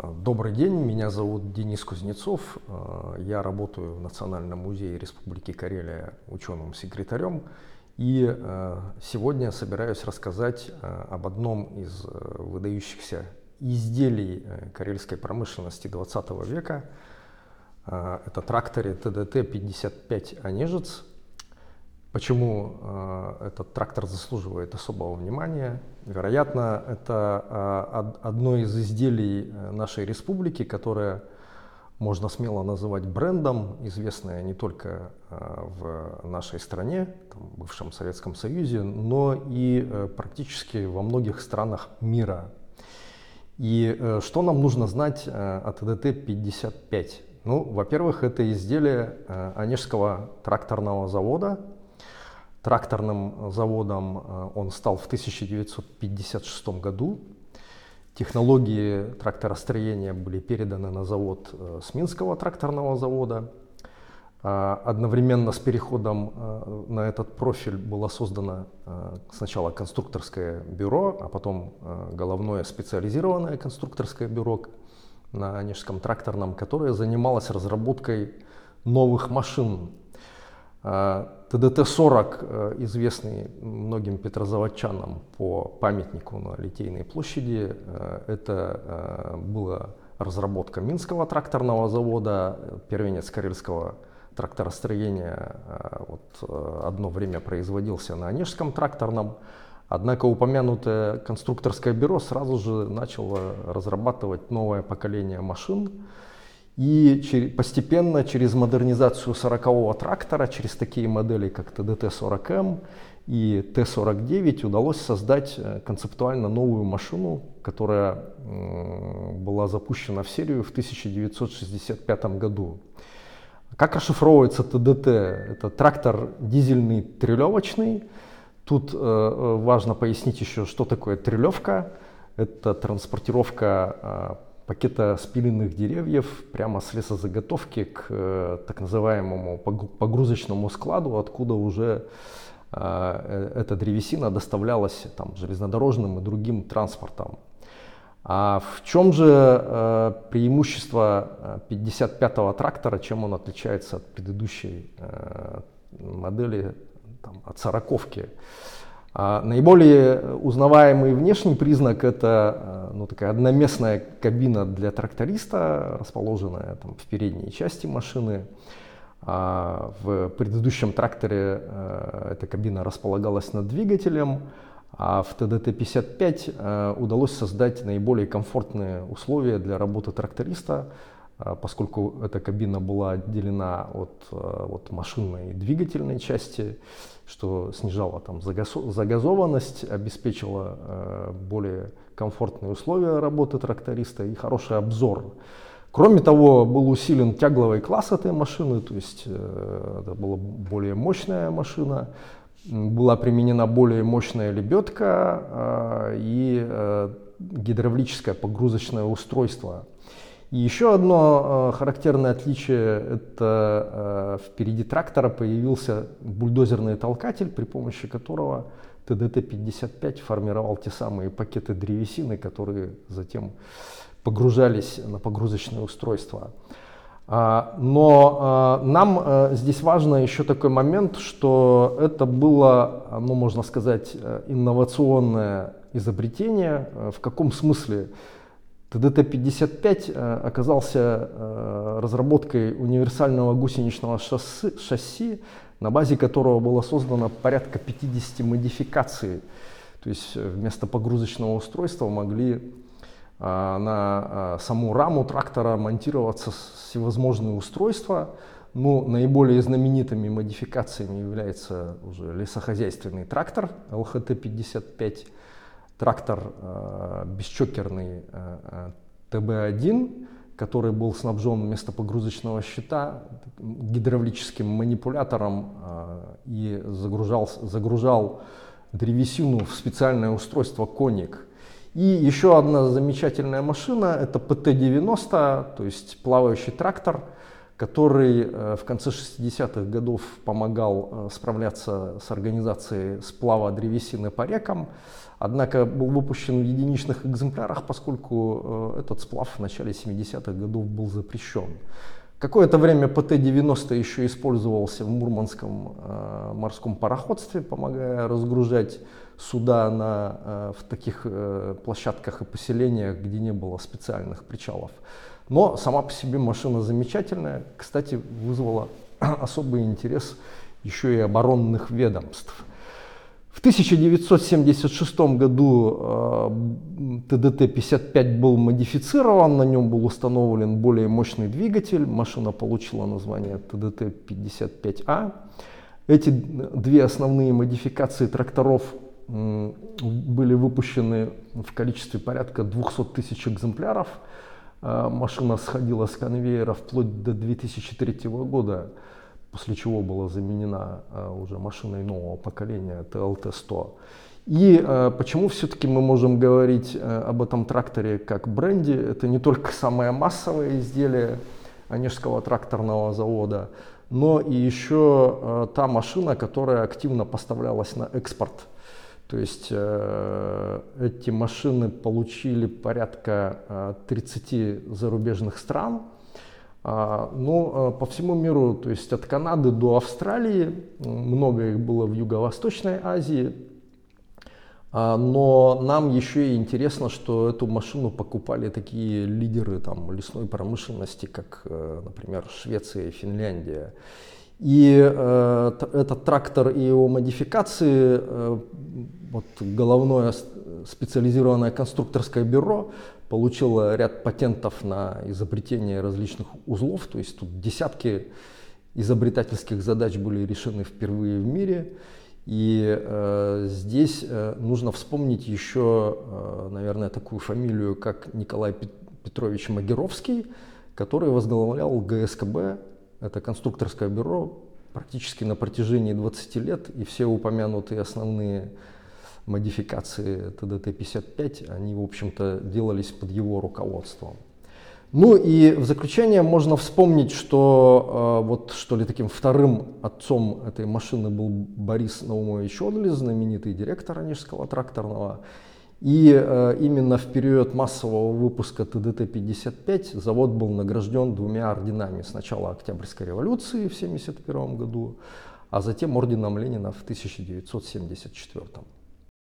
Добрый день, меня зовут Денис Кузнецов. Я работаю в Национальном музее Республики Карелия ученым-секретарем. И сегодня собираюсь рассказать об одном из выдающихся изделий карельской промышленности 20 века. Это тракторе ТДТ-55 «Онежец», Почему э, этот трактор заслуживает особого внимания? Вероятно, это э, одно из изделий э, нашей республики, которое можно смело называть брендом, известное не только э, в нашей стране, там, бывшем Советском Союзе, но и э, практически во многих странах мира. И э, что нам нужно знать э, о ТДТ-55? Ну, во-первых, это изделие э, Онежского тракторного завода, тракторным заводом э, он стал в 1956 году. Технологии тракторостроения были переданы на завод э, с Минского тракторного завода. А, одновременно с переходом э, на этот профиль было создано сначала конструкторское бюро, а потом головное специализированное конструкторское бюро на Онежском тракторном, которое занималось разработкой новых машин ТДТ-40, э, известный многим петрозаводчанам по памятнику на Литейной площади, э, это э, была разработка Минского тракторного завода, первенец карельского тракторостроения вот, одно время производился на Онежском тракторном. Однако упомянутое конструкторское бюро сразу же начало разрабатывать новое поколение машин, и постепенно через модернизацию 40-го трактора, через такие модели, как ТДТ-40М и Т-49, удалось создать э, концептуально новую машину, которая была запущена в серию в 1965 году. Как расшифровывается ТДТ? Это трактор дизельный трелевочный. Тут э, э, важно пояснить еще, что такое трелевка. Это транспортировка пакета спиленных деревьев прямо с лесозаготовки к э, так называемому погрузочному складу, откуда уже э, э, эта древесина доставлялась там, железнодорожным и другим транспортом. А в чем же преимущество 55-го трактора, чем он отличается от предыдущей модели, там, от сороковки? А наиболее узнаваемый внешний признак это э, ну, такая одноместная кабина для тракториста, расположенная там, в передней части машины. А в предыдущем тракторе э, эта кабина располагалась над двигателем, а в ТДТ-55 э, удалось создать наиболее комфортные условия для работы тракториста, поскольку эта кабина была отделена от, от машинной двигательной части что снижало там загазованность, обеспечило э, более комфортные условия работы тракториста и хороший обзор. Кроме того, был усилен тягловый класс этой машины, то есть э, это была более мощная машина, была применена более мощная лебедка э, и гидравлическое погрузочное устройство. И еще одно э, характерное отличие – это э, впереди трактора появился бульдозерный толкатель, при помощи которого ТДТ-55 формировал те самые пакеты древесины, которые затем погружались на погрузочное устройство. А, но а, нам э, здесь важно еще такой момент, что это было, ну, можно сказать, инновационное изобретение. В каком смысле? ТДТ-55 э, оказался э, разработкой универсального гусеничного шасси, шасси, на базе которого было создано порядка 50 модификаций. То есть э, вместо погрузочного устройства могли на саму раму трактора монтироваться всевозможные устройства. Но наиболее знаменитыми модификациями является уже лесохозяйственный трактор ЛХТ-55, трактор э, бесчокерный э, э ТБ-1, который был снабжен вместо погрузочного щита гидравлическим манипулятором э, и загружал, загружал древесину в специальное устройство коник. И еще одна замечательная машина, это ПТ-90, то есть плавающий трактор, который э, в конце 60-х годов помогал э, справляться с организацией сплава древесины по рекам, однако был выпущен в единичных экземплярах, поскольку э, этот сплав в начале 70-х годов был запрещен. Какое-то время ПТ-90 еще использовался в Мурманском морском пароходстве, помогая разгружать суда на, в таких площадках и поселениях, где не было специальных причалов. Но сама по себе машина замечательная. Кстати, вызвала особый интерес еще и оборонных ведомств. В 1976 году э, ТДТ-55 был модифицирован, на нем был установлен более мощный двигатель, машина получила название ТДТ-55А. Эти две основные модификации тракторов были выпущены в количестве порядка 200 тысяч экземпляров. А, машина сходила с конвейера вплоть до 2003 года, после чего была заменена а, уже машиной нового поколения ТЛТ-100. И э, почему все-таки мы можем говорить об этом тракторе как бренде? Это не только самое массовое изделие Онежского тракторного завода, но и еще та машина, которая активно поставлялась на экспорт то есть э, эти машины получили порядка э, 30 зарубежных стран. Э, ну, э, по всему миру, то есть от Канады до Австралии, много их было в Юго-Восточной Азии. Э, но нам еще и интересно, что эту машину покупали такие лидеры там, лесной промышленности, как, э, например, Швеция и Финляндия. И э, этот трактор и его модификации, э, вот головное специализированное конструкторское бюро получило ряд патентов на изобретение различных узлов, то есть тут десятки изобретательских задач были решены впервые в мире. И э, здесь э, нужно вспомнить еще, э, наверное, такую фамилию, как Николай Петрович Магеровский, который возглавлял ГСКБ это конструкторское бюро практически на протяжении 20 лет, и все упомянутые основные модификации ТДТ-55, они, в общем-то, делались под его руководством. Ну и в заключение можно вспомнить, что э, вот что ли таким вторым отцом этой машины был Борис Наумович Одлис, знаменитый директор Онежского тракторного. И э, именно в период массового выпуска ТДТ-55 завод был награжден двумя орденами. Сначала Октябрьской революции в 1971 году, а затем орденом Ленина в 1974.